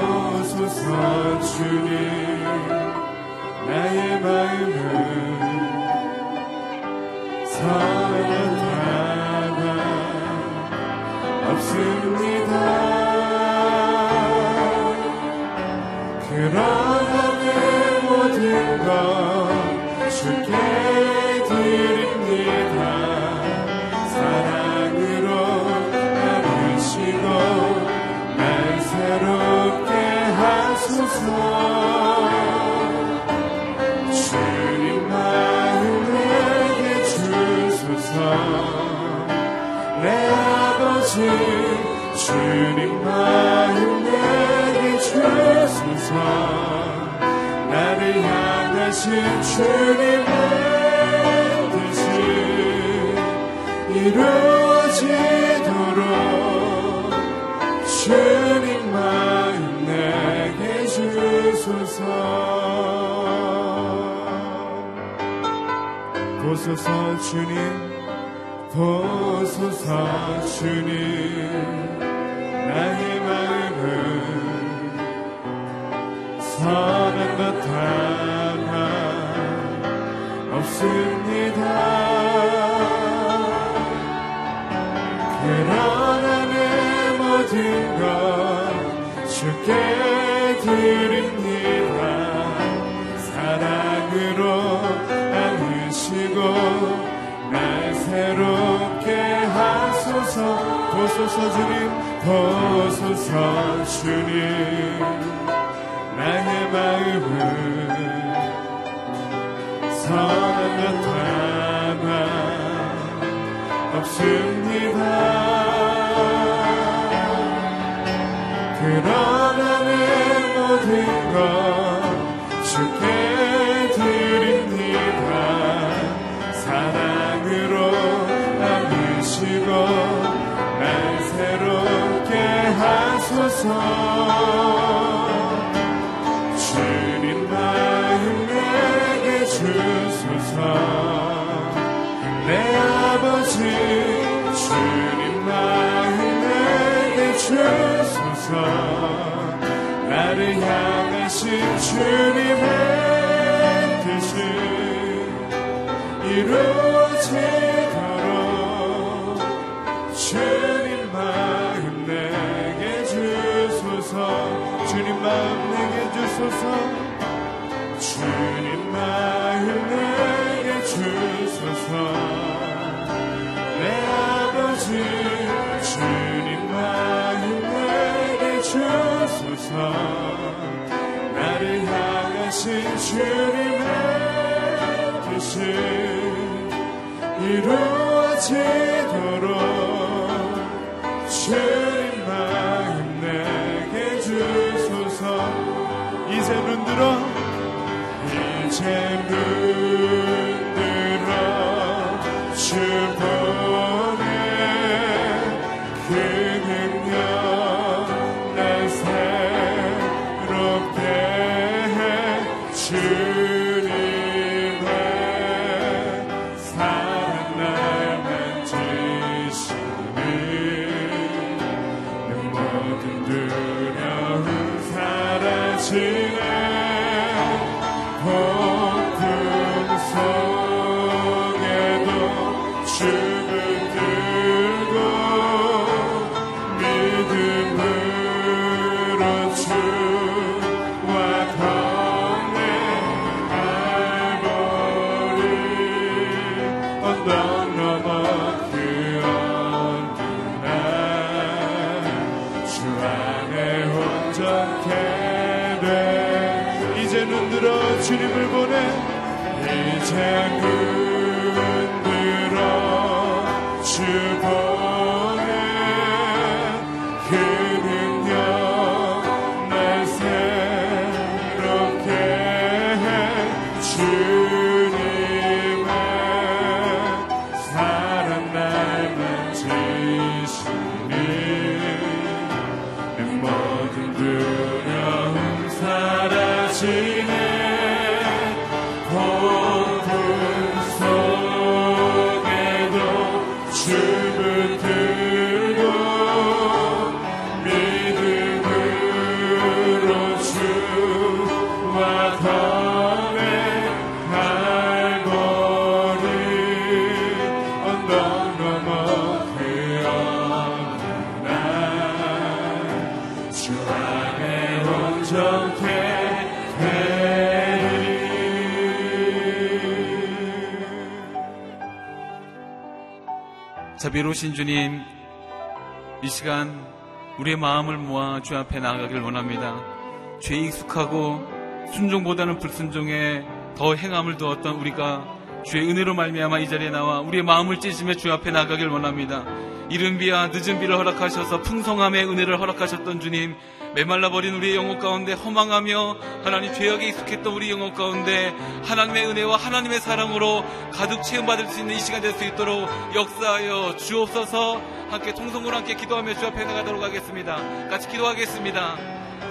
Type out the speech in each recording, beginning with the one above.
보소서 주님 나의 마음을 사랑하나 없습니다. 그러나 내 모든 것 주께 주님 마음 내게 주소서. 나를 향하신 주님의 뜻이 이루어지 보소서 주님 보소서 주님 나의 마음을 선한 것 하나 없습니다. 그러나 내 모든 것 주께 드립니다 사랑으로 안으시고 날 새롭게 하소서. 보소서 주님 보소서 주님. 나의 마음을 선한 것 하나 없습니다. 그러나 내 모든 것 주께 주님 마음 내게 주소서. 내 아버지 주님 마음 내게 주소서. 나를 향하신 주님의 뜻이 이루 주소서. 주님 마음 내게 주소서. 내 아버지 주님 마음 내게 주소서. 나를 향하신 주님의 뜻이 이루어지도록 주님 마 이제 눈 들어 이제 눈 이제 눈 들어 주님을 보내 이제 눈 들어 자비로우신 주님, 이 시간 우리의 마음을 모아 주 앞에 나아가길 원합니다. 죄에 익숙하고 순종보다는 불순종에 더 행함을 두었던 우리가 주의 은혜로 말미암아 이 자리에 나와 우리의 마음을 찢으며 주 앞에 나가길 원합니다. 이른 비와 늦은 비를 허락하셔서 풍성함의 은혜를 허락하셨던 주님, 메말라버린 우리의 영혼 가운데 허망하며 하나님 죄악에 익숙했던 우리 영혼 가운데 하나님의 은혜와 하나님의 사랑으로 가득 체험받을 수 있는 이 시간 될 수 있도록 역사하여 주옵소서 함께 통성으로 함께 기도하며 주 앞에 나가도록 하겠습니다. 같이 기도하겠습니다.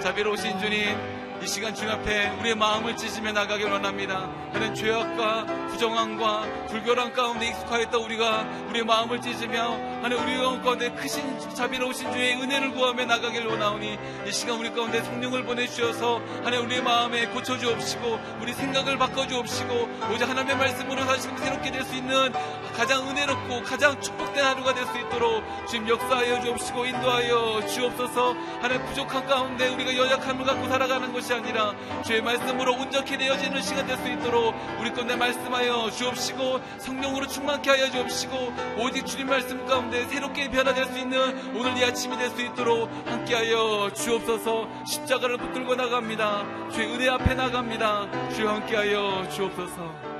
자비로우신 주님 이 시간 주 앞에 우리의 마음을 찢으며 나가길 원합니다. 하는 죄악과 부정함과 불결함 가운데 익숙하였던 우리가 우리의 마음을 찢으며 하는 우리 영 가운데 크신 자비로우신 주의 은혜를 구하며 나가길 원하오니 이 시간 우리 가운데 성령을 보내주셔서 하나님 우리의 마음에 고쳐주옵시고 우리 생각을 바꿔주옵시고 오직 하나님의 말씀으로 다시 새롭게 될 수 있는 가장 은혜롭고 가장 축복된 하루가 될 수 있도록 지금 역사하여 주옵시고 인도하여 주옵소서 하나님 부족한 가운데 우리가 연약함을 갖고 살아가는 것이 아니라 주의 말씀으로 온전히 되어지는 시간 될 수 있도록 우리 건데 말씀하여 주옵시고 성령으로 충만케 하여 주옵시고 오직 주님 말씀 가운데 새롭게 변화될 수 있는 오늘 이 아침이 될 수 있도록 함께하여 주옵소서. 십자가를 붙들고 나갑니다. 주의 은혜 앞에 나갑니다. 주여 함께하여 주옵소서.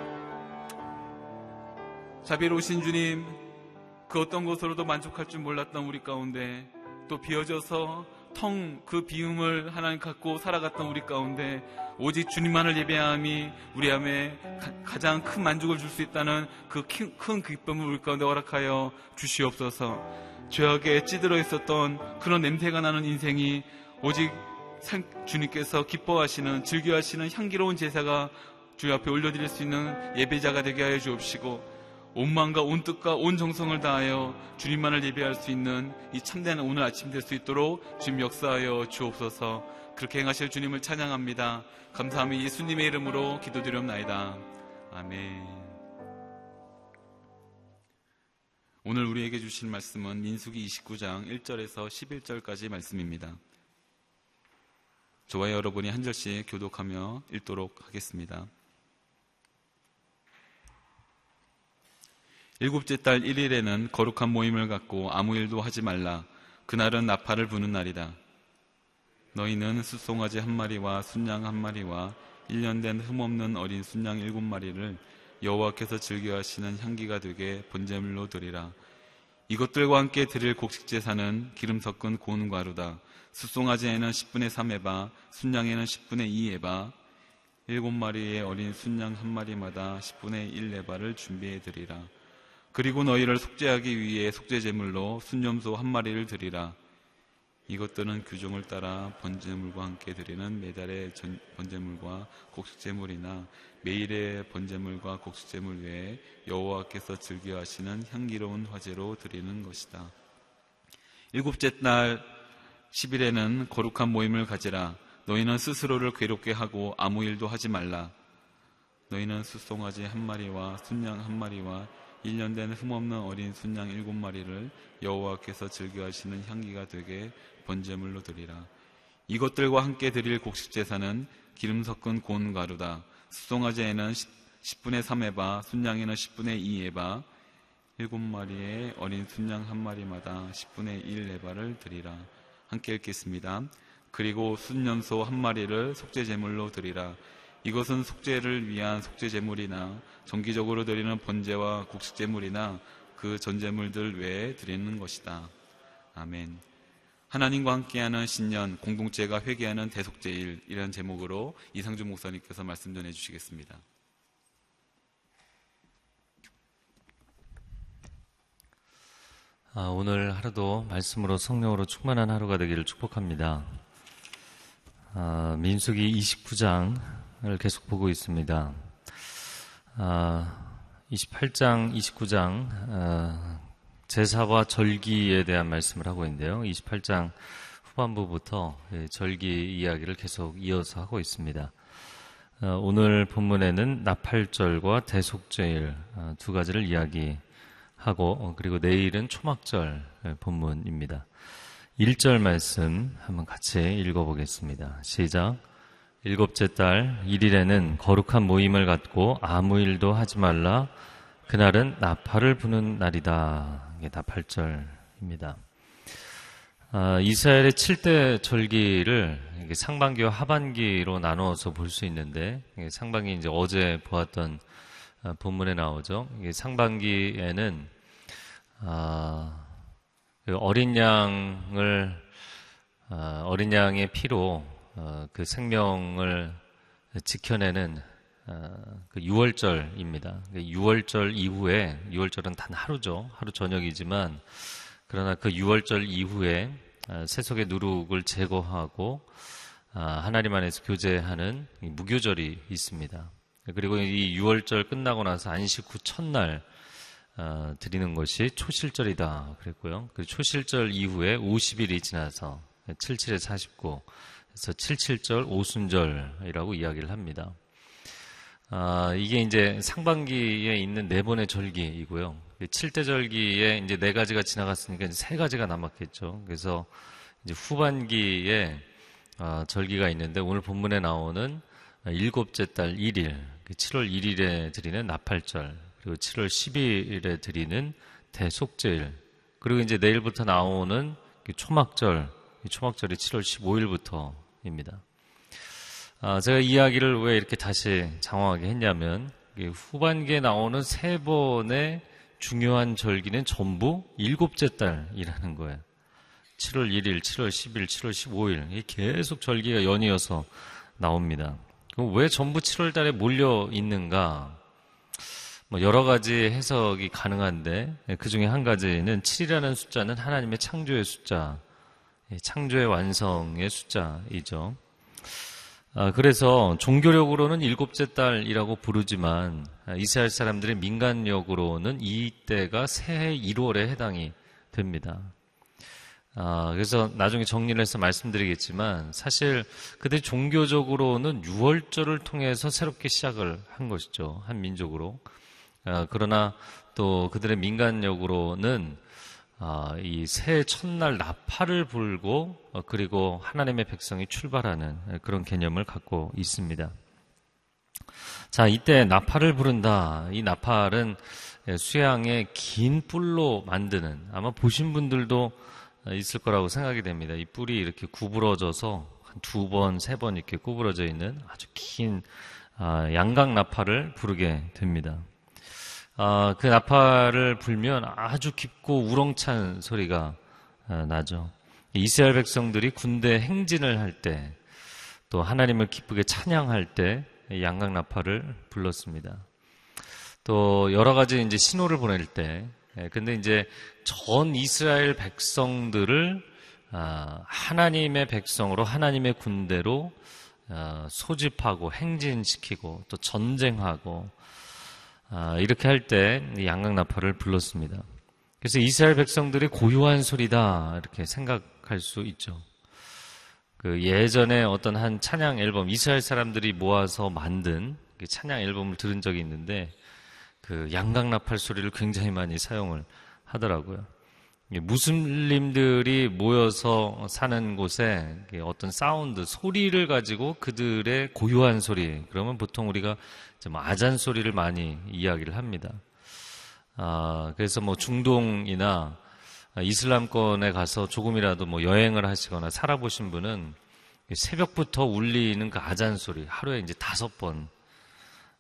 자비로우신 주님 그 어떤 것으로도 만족할 줄 몰랐던 우리 가운데 또 비어져서 텅 그 비움을 하나님 갖고 살아갔던 우리 가운데 오직 주님만을 예배함이 우리 안에 가장 큰 만족을 줄 수 있다는 그 큰 기쁨을 우리 가운데 허락하여 주시옵소서. 죄악에 찌들어 있었던 그런 냄새가 나는 인생이 오직 주님께서 기뻐하시는 즐겨하시는 향기로운 제사가 주 앞에 올려드릴 수 있는 예배자가 되게 하여 주옵시고 온 마음과 온 뜻과 온 정성을 다하여 주님만을 예배할 수 있는 이 참된 오늘 아침 될 수 있도록 주님 역사하여 주옵소서 그렇게 행하실 주님을 찬양합니다. 감사하며 예수님의 이름으로 기도드렸나이다. 아멘. 오늘 우리에게 주신 말씀은 민수기 29장 1절에서 11절까지 말씀입니다. 저와 여러분이 한 절씩 교독하며 읽도록 하겠습니다. 일곱째 달 1일에는 거룩한 모임을 갖고 아무 일도 하지 말라. 그날은 나팔을 부는 날이다. 너희는 숫송아지 한 마리와 순양 한 마리와 1년 된 흠없는 어린 순양 일곱 마리를 여호와께서 즐겨하시는 향기가 되게 번제물로 드리라. 이것들과 함께 드릴 곡식 제사는 기름 섞은 고운 가루다. 숫송아지에는 10분의 3에바, 순양에는 10분의 2에바, 일곱 마리의 어린 순양 한 마리마다 10분의 1에바를 준비해 드리라. 그리고 너희를 속죄하기 위해 속죄 제물로 순념소 한 마리를 드리라. 이것들은 규정을 따라 번제물과 함께 드리는 매달의 번제물과 곡식제물이나 매일의 번제물과 곡식제물 외에 여호와께서 즐겨하시는 향기로운 화제로 드리는 것이다. 일곱째 날 10일에는 거룩한 모임을 가지라. 너희는 스스로를 괴롭게 하고 아무 일도 하지 말라. 너희는 수송아지 한 마리와 순양 한 마리와 1년 된 흠없는 어린 순양 일곱 마리를 여호와께서 즐겨하시는 향기가 되게 번제물로 드리라. 이것들과 함께 드릴 곡식 제사는 기름 섞은 고운 가루다. 수송아지에는 10분의 3에바, 순양에는 10분의 2에바, 일곱 마리의 어린 순양 한 마리마다 10분의 1에바를 드리라. 함께 읽겠습니다. 그리고 순년소 한 마리를 속죄 제물로 드리라. 이것은 속죄를 위한 속죄 제물이나 정기적으로 드리는 번제와 곡식 제물이나 그 전제물들 외에 드리는 것이다. 아멘. 하나님과 함께하는 신년 공동체가 회개하는 대속제일 이런 제목으로 이상준 목사님께서 말씀 전해 주시겠습니다. 아, 오늘 하루도 말씀으로 성령으로 충만한 하루가 되기를 축복합니다. 아, 민수기 29장 을 계속 보고 있습니다. 아, 28장, 29장 아, 제사와 절기에 대한 말씀을 하고 있는데요. 28장 후반부부터 예, 절기 이야기를 계속 이어서 하고 있습니다. 아, 오늘 본문에는 나팔절과 대속제일 아, 두 가지를 이야기 하고 어, 그리고 내일은 초막절 본문입니다. 1절 말씀 한번 같이 읽어보겠습니다. 시작. 일곱째 달 1일에는 거룩한 모임을 갖고 아무 일도 하지 말라. 그날은 나팔을 부는 날이다. 이게 나팔절입니다. 아, 이스라엘의 7대 절기를 상반기와 하반기로 나누어서 볼 수 있는데 상반기 이제 어제 보았던 아, 본문에 나오죠. 상반기에는 아, 그 어린 양을 아, 어린 양의 피로 어, 그 생명을 지켜내는 그 6월절입니다. 6월절 그 이후에 6월절은 단 하루죠. 하루 저녁이지만 그러나 그 6월절 이후에 세속의 누룩을 제거하고 하나님 안에서 교제하는 무교절이 있습니다. 그리고 이 6월절 끝나고 나서 안식 후 첫날 어, 드리는 것이 초실절이다 그랬고요. 그 초실절 이후에 50일이 지나서 77에 49, 그래서 77절 오순절이라고 이야기를 합니다. 아, 이게 이제 상반기에 있는 네 번의 절기이고요. 7대 절기에 이제 네 가지가 지나갔으니까 이제 세 가지가 남았겠죠. 그래서 이제 후반기에 아, 절기가 있는데 오늘 본문에 나오는 일곱째 달 1일, 7월 1일에 드리는 나팔절, 그리고 7월 10일에 드리는 대속제일, 그리고 이제 내일부터 나오는 초막절, 초막절이 7월 15일부터 입니다. 아, 제가 이야기를 왜 이렇게 다시 장황하게 했냐면, 후반기에 나오는 세 번의 중요한 절기는 전부 일곱째 달이라는 거예요. 7월 1일, 7월 10일, 7월 15일. 계속 절기가 연이어서 나옵니다. 왜 전부 7월 달에 몰려 있는가? 뭐 여러 가지 해석이 가능한데 그 중에 한 가지는 7이라는 숫자는 하나님의 창조의 숫자, 예, 창조의 완성의 숫자이죠. 아, 그래서 종교력으로는 일곱째 달이라고 부르지만 이스라엘 사람들의 민간력으로는 이때가 새해 1월에 해당이 됩니다. 아, 그래서 나중에 정리를 해서 말씀드리겠지만 사실 그들 종교적으로는 6월절을 통해서 새롭게 시작을 한 것이죠. 한 민족으로. 아, 그러나 또 그들의 민간력으로는 아, 이 새해 첫날 나팔을 불고 어, 그리고 하나님의 백성이 출발하는 그런 개념을 갖고 있습니다. 자, 이때 나팔을 부른다. 이 나팔은 수양의 긴 뿔로 만드는 아마 보신 분들도 있을 거라고 생각이 됩니다. 이 뿔이 이렇게 구부러져서 두 번, 세 번 이렇게 구부러져 있는 아주 긴 아, 양각 나팔을 부르게 됩니다. 아, 그 나팔을 불면 아주 깊고 우렁찬 소리가 아, 나죠. 이스라엘 백성들이 군대 행진을 할 때, 또 하나님을 기쁘게 찬양할 때 양각 나팔을 불렀습니다. 또 여러 가지 이제 신호를 보낼 때, 예, 근데 이제 전 이스라엘 백성들을 아, 하나님의 백성으로 하나님의 군대로 아, 소집하고 행진시키고 또 전쟁하고 아, 이렇게 할 때 양각나팔을 불렀습니다. 그래서 이스라엘 백성들이 고요한 소리다 이렇게 생각할 수 있죠. 그 예전에 어떤 한 찬양 앨범 이스라엘 사람들이 모아서 만든 그 찬양 앨범을 들은 적이 있는데 그 양각나팔 소리를 굉장히 많이 사용을 하더라고요. 무슬림들이 모여서 사는 곳에 어떤 사운드, 소리를 가지고 그들의 고요한 소리, 그러면 보통 우리가 좀 아잔 소리를 많이 이야기를 합니다. 아, 그래서 뭐 중동이나 이슬람권에 가서 조금이라도 뭐 여행을 하시거나 살아보신 분은 새벽부터 울리는 그 아잔 소리, 하루에 이제 다섯 번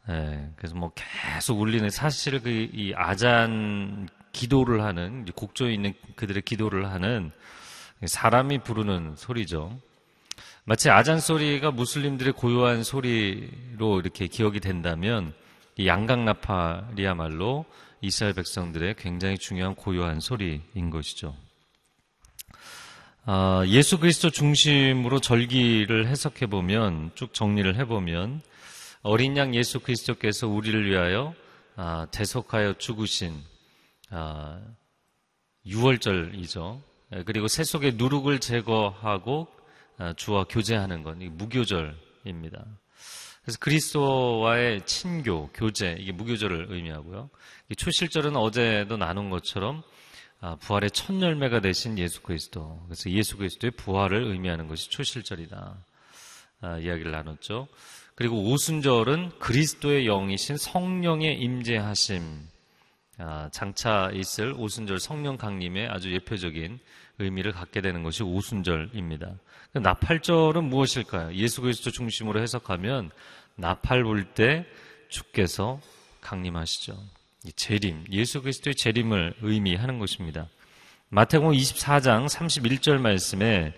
예, 그래서 뭐 계속 울리는 사실 그 이 아잔 기도를 하는 곡조에 있는 그들의 기도를 하는 사람이 부르는 소리죠. 마치 아잔 소리가 무슬림들의 고요한 소리로 이렇게 기억이 된다면 이 양강나팔이야말로 이스라엘 백성들의 굉장히 중요한 고요한 소리인 것이죠. 아, 예수 그리스도 중심으로 절기를 해석해 보면 쭉 정리를 해 보면 어린 양 예수 그리스도께서 우리를 위하여 아, 대속하여 죽으신 아, 6월절이죠. 예, 그리고 새 속의 누룩을 제거하고 아, 주와 교제하는 건 무교절입니다. 그래서 그리스도와의 친교, 교제, 이게 무교절을 의미하고요. 초실절은 어제도 나눈 것처럼 아, 부활의 첫 열매가 되신 예수 그리스도. 그래서 예수 그리스도의 부활을 의미하는 것이 초실절이다. 아, 이야기를 나눴죠. 그리고 오순절은 그리스도의 영이신 성령의 임재하심. 아, 장차 있을 오순절 성령 강림의 아주 예표적인 의미를 갖게 되는 것이 오순절입니다. 나팔절은 무엇일까요? 예수 그리스도 중심으로 해석하면 나팔 불 때 주께서 강림하시죠. 재림, 예수 그리스도의 재림을 의미하는 것입니다. 마태복음 24장 31절 말씀에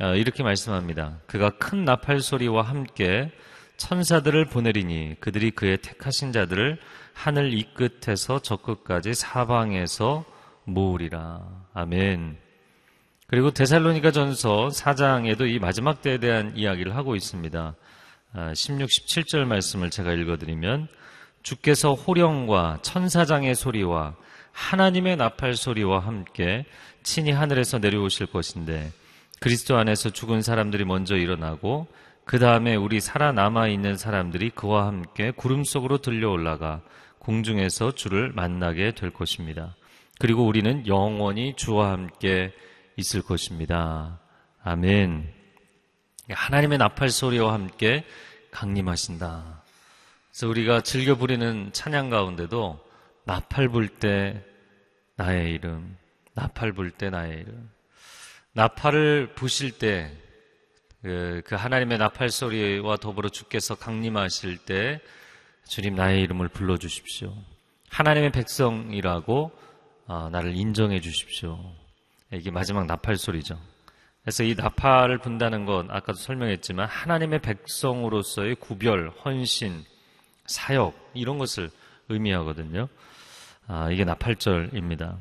어, 이렇게 말씀합니다. 그가 큰 나팔 소리와 함께 천사들을 보내리니 그들이 그의 택하신 자들을 하늘 이 끝에서 저 끝까지 사방에서 모으리라. 아멘. 그리고 데살로니가 전서 4장에도 이 마지막 때에 대한 이야기를 하고 있습니다. 16, 아, 17절 말씀을 제가 읽어드리면 주께서 호령과 천사장의 소리와 하나님의 나팔 소리와 함께 친히 하늘에서 내려오실 것인데 그리스도 안에서 죽은 사람들이 먼저 일어나고 그 다음에 우리 살아남아 있는 사람들이 그와 함께 구름 속으로 들려 올라가 공중에서 주를 만나게 될 것입니다. 그리고 우리는 영원히 주와 함께 있을 것입니다. 아멘. 하나님의 나팔 소리와 함께 강림하신다. 그래서 우리가 즐겨 부리는 찬양 가운데도 나팔 불 때 나의 이름, 나팔 불 때 나의 이름. 나팔을 부실 때, 그, 그 하나님의 나팔 소리와 더불어 주께서 강림하실 때 주님 나의 이름을 불러 주십시오. 하나님의 백성이라고 어, 나를 인정해 주십시오. 이게 마지막 나팔 소리죠. 그래서 이 나팔을 분다는 건 아까도 설명했지만 하나님의 백성으로서의 구별, 헌신, 사역 이런 것을 의미하거든요. 아, 이게 나팔절입니다.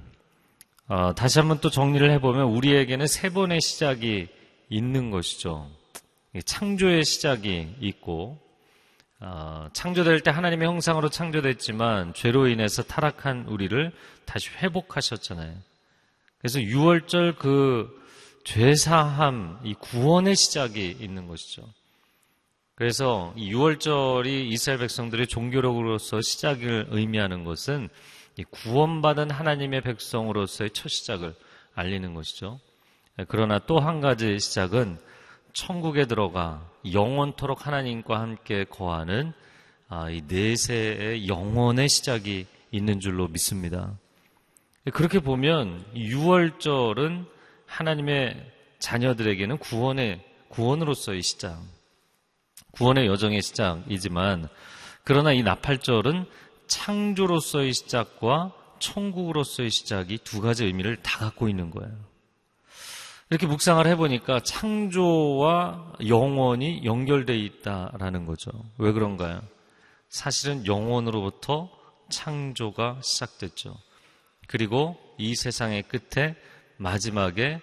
아, 다시 한번 또 정리를 해보면 우리에게는 세 번의 시작이 있는 것이죠. 창조의 시작이 있고 어, 창조될 때 하나님의 형상으로 창조됐지만 죄로 인해서 타락한 우리를 다시 회복하셨잖아요. 그래서 6월절 그 죄사함, 이 구원의 시작이 있는 것이죠. 그래서 이 6월절이 이스라엘 백성들의 종교력으로서 시작을 의미하는 것은 이 구원받은 하나님의 백성으로서의 첫 시작을 알리는 것이죠. 그러나 또 한 가지 시작은 천국에 들어가 영원토록 하나님과 함께 거하는 아, 이 내세의 영원의 시작이 있는 줄로 믿습니다. 그렇게 보면 6월절은 하나님의 자녀들에게는 구원의 구원으로서의 시작, 구원의 여정의 시작이지만 그러나 이 나팔절은 창조로서의 시작과 천국으로서의 시작이 두 가지 의미를 다 갖고 있는 거예요. 이렇게 묵상을 해보니까 창조와 영원이 연결되어 있다라는 거죠. 왜 그런가요? 사실은 영원으로부터 창조가 시작됐죠. 그리고 이 세상의 끝에 마지막에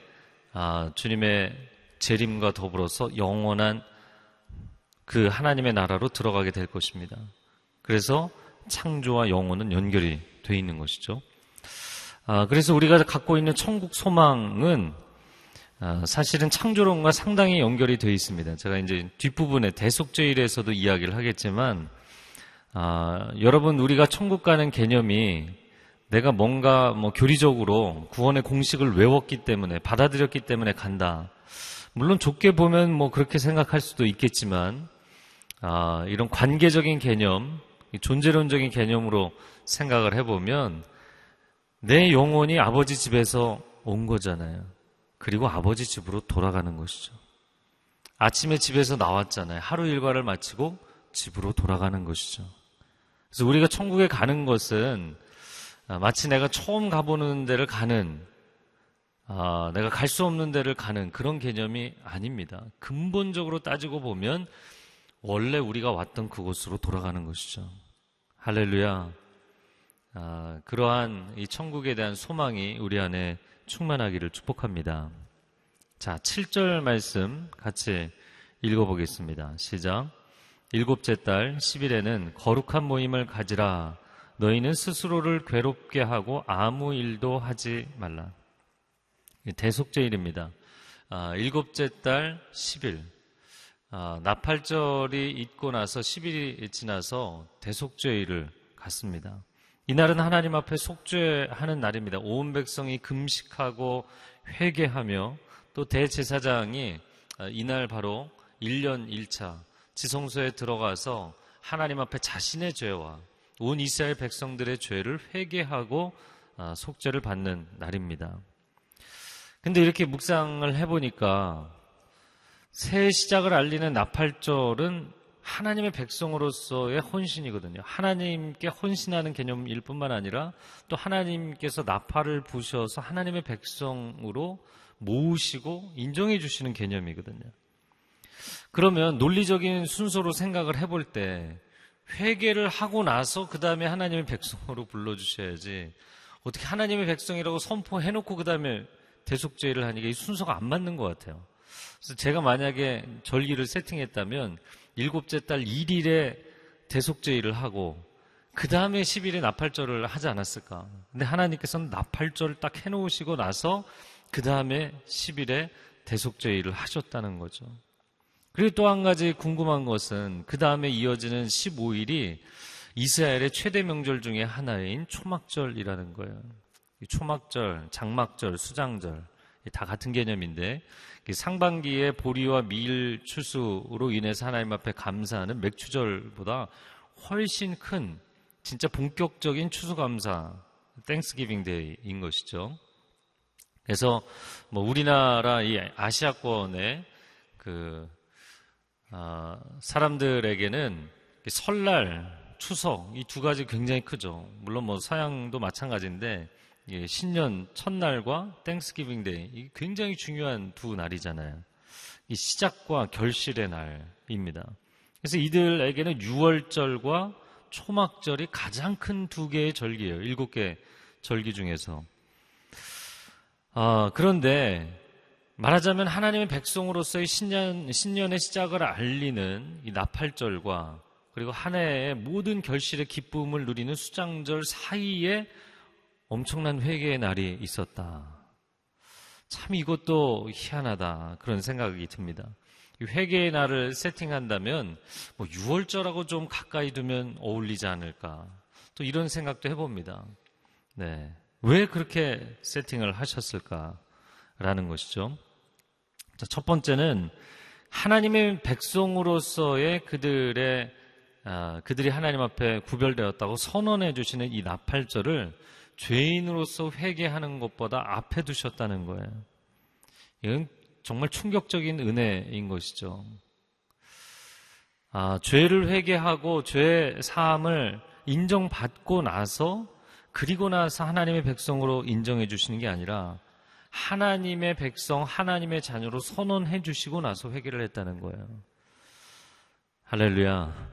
아, 주님의 재림과 더불어서 영원한 그 하나님의 나라로 들어가게 될 것입니다. 그래서 창조와 영혼은 연결이 되어 있는 것이죠. 아, 그래서 우리가 갖고 있는 천국 소망은 아, 사실은 창조론과 상당히 연결이 되어 있습니다. 제가 이제 뒷부분에 대속죄일에서도 이야기를 하겠지만 아, 여러분 우리가 천국 가는 개념이 내가 뭔가 뭐 교리적으로 구원의 공식을 외웠기 때문에 받아들였기 때문에 간다. 물론 좋게 보면 뭐 그렇게 생각할 수도 있겠지만 아, 이런 관계적인 개념, 존재론적인 개념으로 생각을 해보면 내 영혼이 아버지 집에서 온 거잖아요. 그리고 아버지 집으로 돌아가는 것이죠. 아침에 집에서 나왔잖아요. 하루 일과를 마치고 집으로 돌아가는 것이죠. 그래서 우리가 천국에 가는 것은 아, 마치 내가 처음 가보는 데를 가는 아, 내가 갈 수 없는 데를 가는 그런 개념이 아닙니다. 근본적으로 따지고 보면 원래 우리가 왔던 그곳으로 돌아가는 것이죠. 할렐루야. 아, 그러한 이 천국에 대한 소망이 우리 안에 충만하기를 축복합니다. 자, 7절 말씀 같이 읽어보겠습니다. 시작. 일곱째 달 10일에는 거룩한 모임을 가지라. 너희는 스스로를 괴롭게 하고 아무 일도 하지 말라. 대속제일입니다. 아, 일곱째 달 10일. 아, 나팔절이 있고 나서 10일이 지나서 대속죄일을 갖습니다. 이날은 하나님 앞에 속죄하는 날입니다. 온 백성이 금식하고 회개하며 또 대제사장이 아, 이날 바로 1년 1차 지성소에 들어가서 하나님 앞에 자신의 죄와 온 이스라엘 백성들의 죄를 회개하고 아, 속죄를 받는 날입니다. 근데 이렇게 묵상을 해보니까 새 시작을 알리는 나팔절은 하나님의 백성으로서의 헌신이거든요. 하나님께 헌신하는 개념일 뿐만 아니라 또 하나님께서 나팔을 부셔서 하나님의 백성으로 모으시고 인정해 주시는 개념이거든요. 그러면 논리적인 순서로 생각을 해볼 때 회개를 하고 나서 그 다음에 하나님의 백성으로 불러주셔야지 어떻게 하나님의 백성이라고 선포해놓고 그 다음에 대속죄를 하니까 이 순서가 안 맞는 것 같아요. 그래서 제가 만약에 절기를 세팅했다면 일곱째 달 1일에 대속죄일을 하고 그 다음에 10일에 나팔절을 하지 않았을까. 근데 하나님께서는 나팔절을 딱 해놓으시고 나서 그 다음에 10일에 대속죄일을 하셨다는 거죠. 그리고 또 한 가지 궁금한 것은 그 다음에 이어지는 15일이 이스라엘의 최대 명절 중에 하나인 초막절이라는 거예요. 초막절, 장막절, 수장절 다 같은 개념인데 상반기에 보리와 밀 추수로 인해서 하나님 앞에 감사하는 맥추절보다 훨씬 큰 진짜 본격적인 추수 감사 Thanksgiving Day인 것이죠. 그래서 뭐 우리나라 이 아시아권의 그 아, 사람들에게는 설날, 추석 이 두 가지 굉장히 크죠. 물론 뭐 서양도 마찬가지인데 예, 신년 첫날과 Thanksgiving Day 이 굉장히 중요한 두 날이잖아요. 이 시작과 결실의 날입니다. 그래서 이들에게는 유월절과 초막절이 가장 큰 두 개의 절기예요. 일곱 개 절기 중에서. 아, 그런데 말하자면 하나님의 백성으로서의 신년, 신년의 시작을 알리는 이 나팔절과 그리고 한 해의 모든 결실의 기쁨을 누리는 수장절 사이에 엄청난 회개의 날이 있었다. 참 이것도 희한하다. 그런 생각이 듭니다. 회개의 날을 세팅한다면 뭐 6월절하고 좀 가까이 두면 어울리지 않을까. 또 이런 생각도 해봅니다. 네. 왜 그렇게 세팅을 하셨을까라는 것이죠. 자, 첫 번째는 하나님의 백성으로서의 그들의 아, 그들이 하나님 앞에 구별되었다고 선언해 주시는 이 나팔절을 죄인으로서 회개하는 것보다 앞에 두셨다는 거예요. 이건 정말 충격적인 은혜인 것이죠. 아, 죄를 회개하고 죄 사함을 인정받고 나서 그리고 나서 하나님의 백성으로 인정해 주시는 게 아니라 하나님의 백성, 하나님의 자녀로 선언해 주시고 나서 회개를 했다는 거예요. 할렐루야.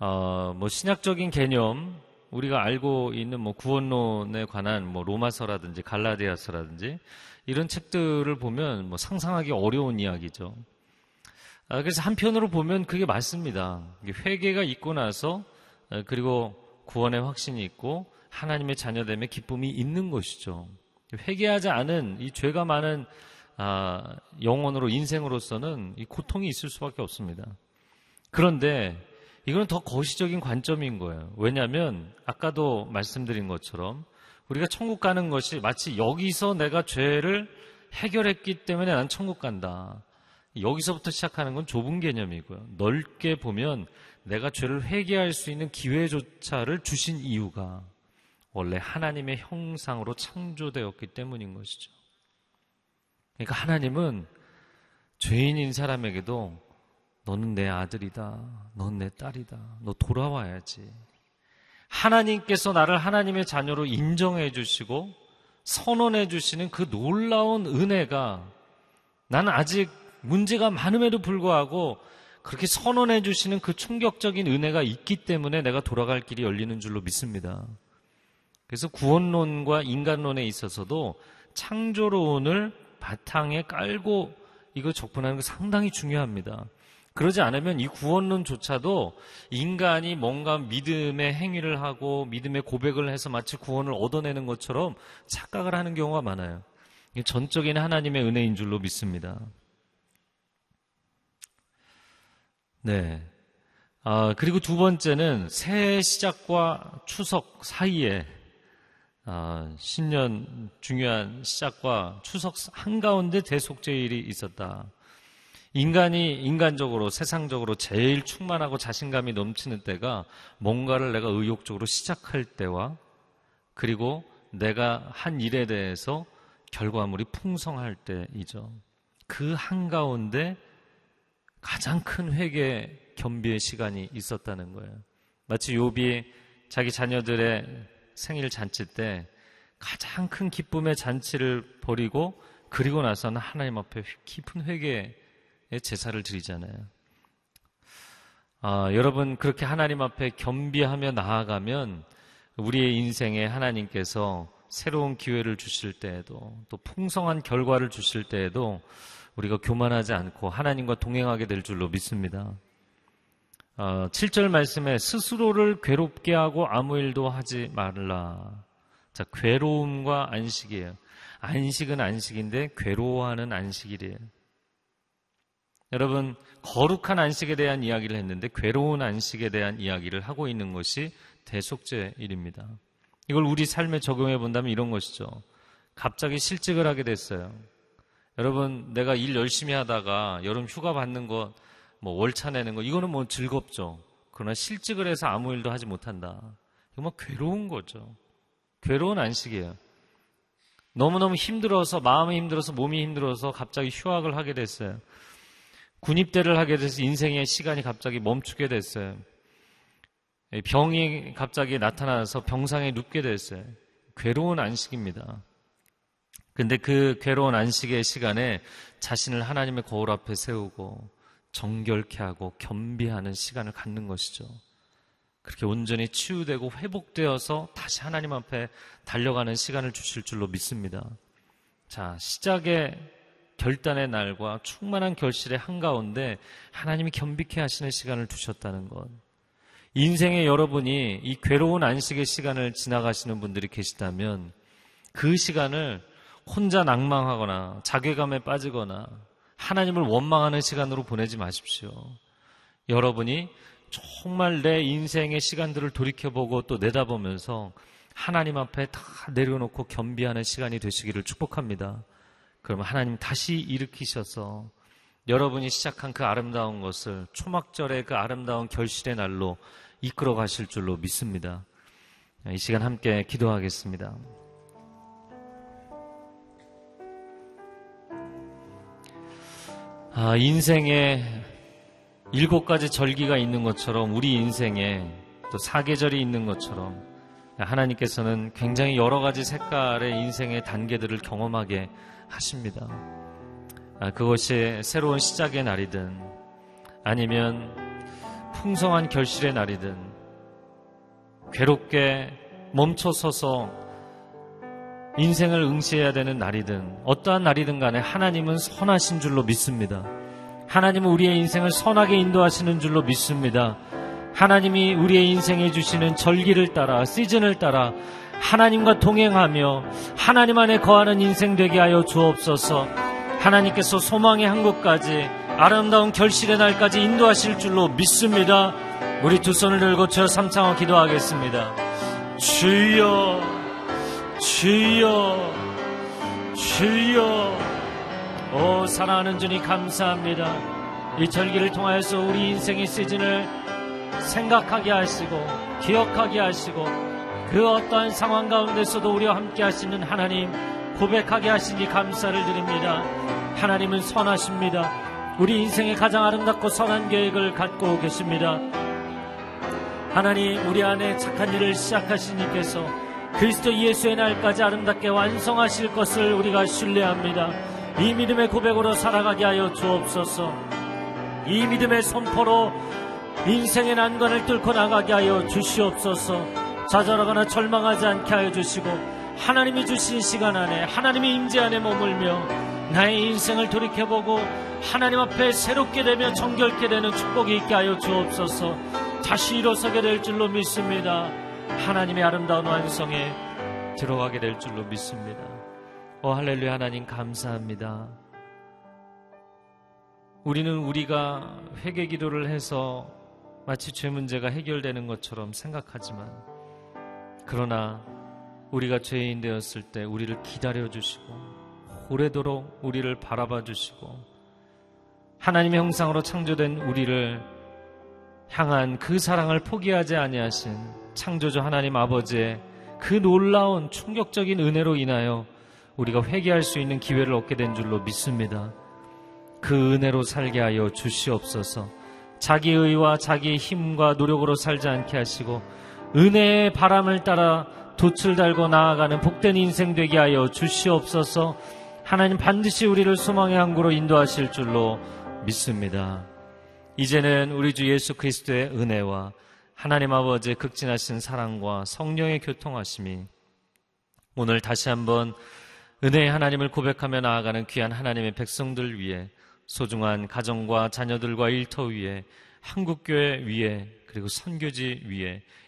어, 뭐 신약적인 개념, 우리가 알고 있는 뭐 구원론에 관한 뭐 로마서라든지 갈라디아서라든지 이런 책들을 보면 뭐 상상하기 어려운 이야기죠. 아, 그래서 한편으로 보면 그게 맞습니다. 회개가 있고 나서 아, 그리고 구원의 확신이 있고 하나님의 자녀됨의 기쁨이 있는 것이죠. 회개하지 않은 이 죄가 많은 아, 영혼으로 인생으로서는 이 고통이 있을 수밖에 없습니다. 그런데 이건 더 거시적인 관점인 거예요. 왜냐하면 아까도 말씀드린 것처럼 우리가 천국 가는 것이 마치 여기서 내가 죄를 해결했기 때문에 난 천국 간다. 여기서부터 시작하는 건 좁은 개념이고요. 넓게 보면 내가 죄를 회개할 수 있는 기회조차를 주신 이유가 원래 하나님의 형상으로 창조되었기 때문인 것이죠. 그러니까 하나님은 죄인인 사람에게도 너는 내 아들이다. 넌 내 딸이다. 너 돌아와야지. 하나님께서 나를 하나님의 자녀로 인정해 주시고 선언해 주시는 그 놀라운 은혜가 나는 아직 문제가 많음에도 불구하고 그렇게 선언해 주시는 그 충격적인 은혜가 있기 때문에 내가 돌아갈 길이 열리는 줄로 믿습니다. 그래서 구원론과 인간론에 있어서도 창조론을 바탕에 깔고 이거 접근하는 게 상당히 중요합니다. 그러지 않으면 이 구원론조차도 인간이 뭔가 믿음의 행위를 하고 믿음의 고백을 해서 마치 구원을 얻어내는 것처럼 착각을 하는 경우가 많아요. 전적인 하나님의 은혜인 줄로 믿습니다. 네. 아, 그리고 두 번째는 새해 시작과 추석 사이에 아, 신년 중요한 시작과 추석 한가운데 대속제일이 있었다. 인간이 인간적으로 세상적으로 제일 충만하고 자신감이 넘치는 때가 뭔가를 내가 의욕적으로 시작할 때와 그리고 내가 한 일에 대해서 결과물이 풍성할 때이죠. 그 한가운데 가장 큰 회개 겸비의 시간이 있었다는 거예요. 마치 요비 자기 자녀들의 생일 잔치 때 가장 큰 기쁨의 잔치를 벌이고 그리고 나서는 하나님 앞에 깊은 회개의 제사를 드리잖아요. 아, 여러분 그렇게 하나님 앞에 겸비하며 나아가면 우리의 인생에 하나님께서 새로운 기회를 주실 때에도 또 풍성한 결과를 주실 때에도 우리가 교만하지 않고 하나님과 동행하게 될 줄로 믿습니다. 어, 7절 말씀에 스스로를 괴롭게 하고 아무 일도 하지 말라. 자, 괴로움과 안식이에요. 안식은 안식인데 괴로워하는 안식이래요. 여러분, 거룩한 안식에 대한 이야기를 했는데 괴로운 안식에 대한 이야기를 하고 있는 것이 대속죄일입니다. 이걸 우리 삶에 적용해 본다면 이런 것이죠. 갑자기 실직을 하게 됐어요. 여러분, 내가 일 열심히 하다가 여름 휴가 받는 것, 뭐 월차 내는 거, 이거는 뭐 즐겁죠. 그러나 실직을 해서 아무 일도 하지 못한다. 이거 뭐 괴로운 거죠. 괴로운 안식이에요. 너무너무 힘들어서, 마음이 힘들어서, 몸이 힘들어서 갑자기 휴학을 하게 됐어요. 군입대를 하게 돼서 인생의 시간이 갑자기 멈추게 됐어요. 병이 갑자기 나타나서 병상에 눕게 됐어요. 괴로운 안식입니다. 근데 그 괴로운 안식의 시간에 자신을 하나님의 거울 앞에 세우고 정결케 하고 겸비하는 시간을 갖는 것이죠. 그렇게 온전히 치유되고 회복되어서 다시 하나님 앞에 달려가는 시간을 주실 줄로 믿습니다. 자, 시작의 결단의 날과 충만한 결실의 한가운데 하나님이 겸비케 하시는 시간을 두셨다는 것. 인생의 여러분이 이 괴로운 안식의 시간을 지나가시는 분들이 계시다면 그 시간을 혼자 낭망하거나 자괴감에 빠지거나 하나님을 원망하는 시간으로 보내지 마십시오. 여러분이 정말 내 인생의 시간들을 돌이켜보고 또 내다보면서 하나님 앞에 다 내려놓고 겸비하는 시간이 되시기를 축복합니다. 그러면 하나님 다시 일으키셔서 여러분이 시작한 그 아름다운 것을 초막절의 그 아름다운 결실의 날로 이끌어 가실 줄로 믿습니다. 이 시간 함께 기도하겠습니다. 아, 인생에 일곱 가지 절기가 있는 것처럼 우리 인생에 또 사계절이 있는 것처럼 하나님께서는 굉장히 여러 가지 색깔의 인생의 단계들을 경험하게 하십니다. 아, 그것이 새로운 시작의 날이든 아니면 풍성한 결실의 날이든 괴롭게 멈춰서서 인생을 응시해야 되는 날이든 어떠한 날이든 간에 하나님은 선하신 줄로 믿습니다. 하나님은 우리의 인생을 선하게 인도하시는 줄로 믿습니다. 하나님이 우리의 인생에 주시는 절기를 따라 시즌을 따라 하나님과 동행하며 하나님 안에 거하는 인생 되게 하여 주옵소서. 하나님께서 소망의 한국까지 아름다운 결실의 날까지 인도하실 줄로 믿습니다. 우리 두 손을 들고 저 삼창어 기도하겠습니다. 주여 주여 주여 오 사랑하는 주님 감사합니다 이 절기를 통하여서 우리 인생의 시즌을 생각하게 하시고 기억하게 하시고 그 어떠한 상황 가운데서도 우리와 함께 하시는 하나님 고백하게 하시니 감사를 드립니다 하나님은 선하십니다 우리 인생의 가장 아름답고 선한 계획을 갖고 계십니다 하나님 우리 안에 착한 일을 시작하신 이께서 그리스도 예수의 날까지 아름답게 완성하실 것을 우리가 신뢰합니다. 이 믿음의 고백으로 살아가게 하여 주옵소서. 이 믿음의 선포로 인생의 난관을 뚫고 나가게 하여 주시옵소서. 좌절하거나 절망하지 않게 하여 주시고 하나님이 주신 시간 안에 하나님의 임재 안에 머물며 나의 인생을 돌이켜보고 하나님 앞에 새롭게 되며 정결케 되는 축복이 있게 하여 주옵소서. 다시 일어서게 될 줄로 믿습니다. 하나님의 아름다운 완성에 들어가게 될 줄로 믿습니다. 오 할렐루야 하나님 감사합니다. 우리는 우리가 회개 기도를 해서 마치 죄 문제가 해결되는 것처럼 생각하지만 그러나 우리가 죄인 되었을 때 우리를 기다려 주시고 오래도록 우리를 바라봐 주시고 하나님의 형상으로 창조된 우리를 향한 그 사랑을 포기하지 아니하신 창조주 하나님 아버지의 그 놀라운 충격적인 은혜로 인하여 우리가 회개할 수 있는 기회를 얻게 된 줄로 믿습니다. 그 은혜로 살게 하여 주시옵소서. 자기 의와 자기 힘과 노력으로 살지 않게 하시고 은혜의 바람을 따라 돛을 달고 나아가는 복된 인생 되게 하여 주시옵소서. 하나님 반드시 우리를 소망의 항구로 인도하실 줄로 믿습니다. 이제는 우리 주 예수 그리스도의 은혜와 하나님 아버지의 극진하신 사랑과 성령의 교통하심이 오늘 다시 한번 은혜의 하나님을 고백하며 나아가는 귀한 하나님의 백성들 위해 소중한 가정과 자녀들과 일터 위에 한국교회 위에 그리고 선교지 위에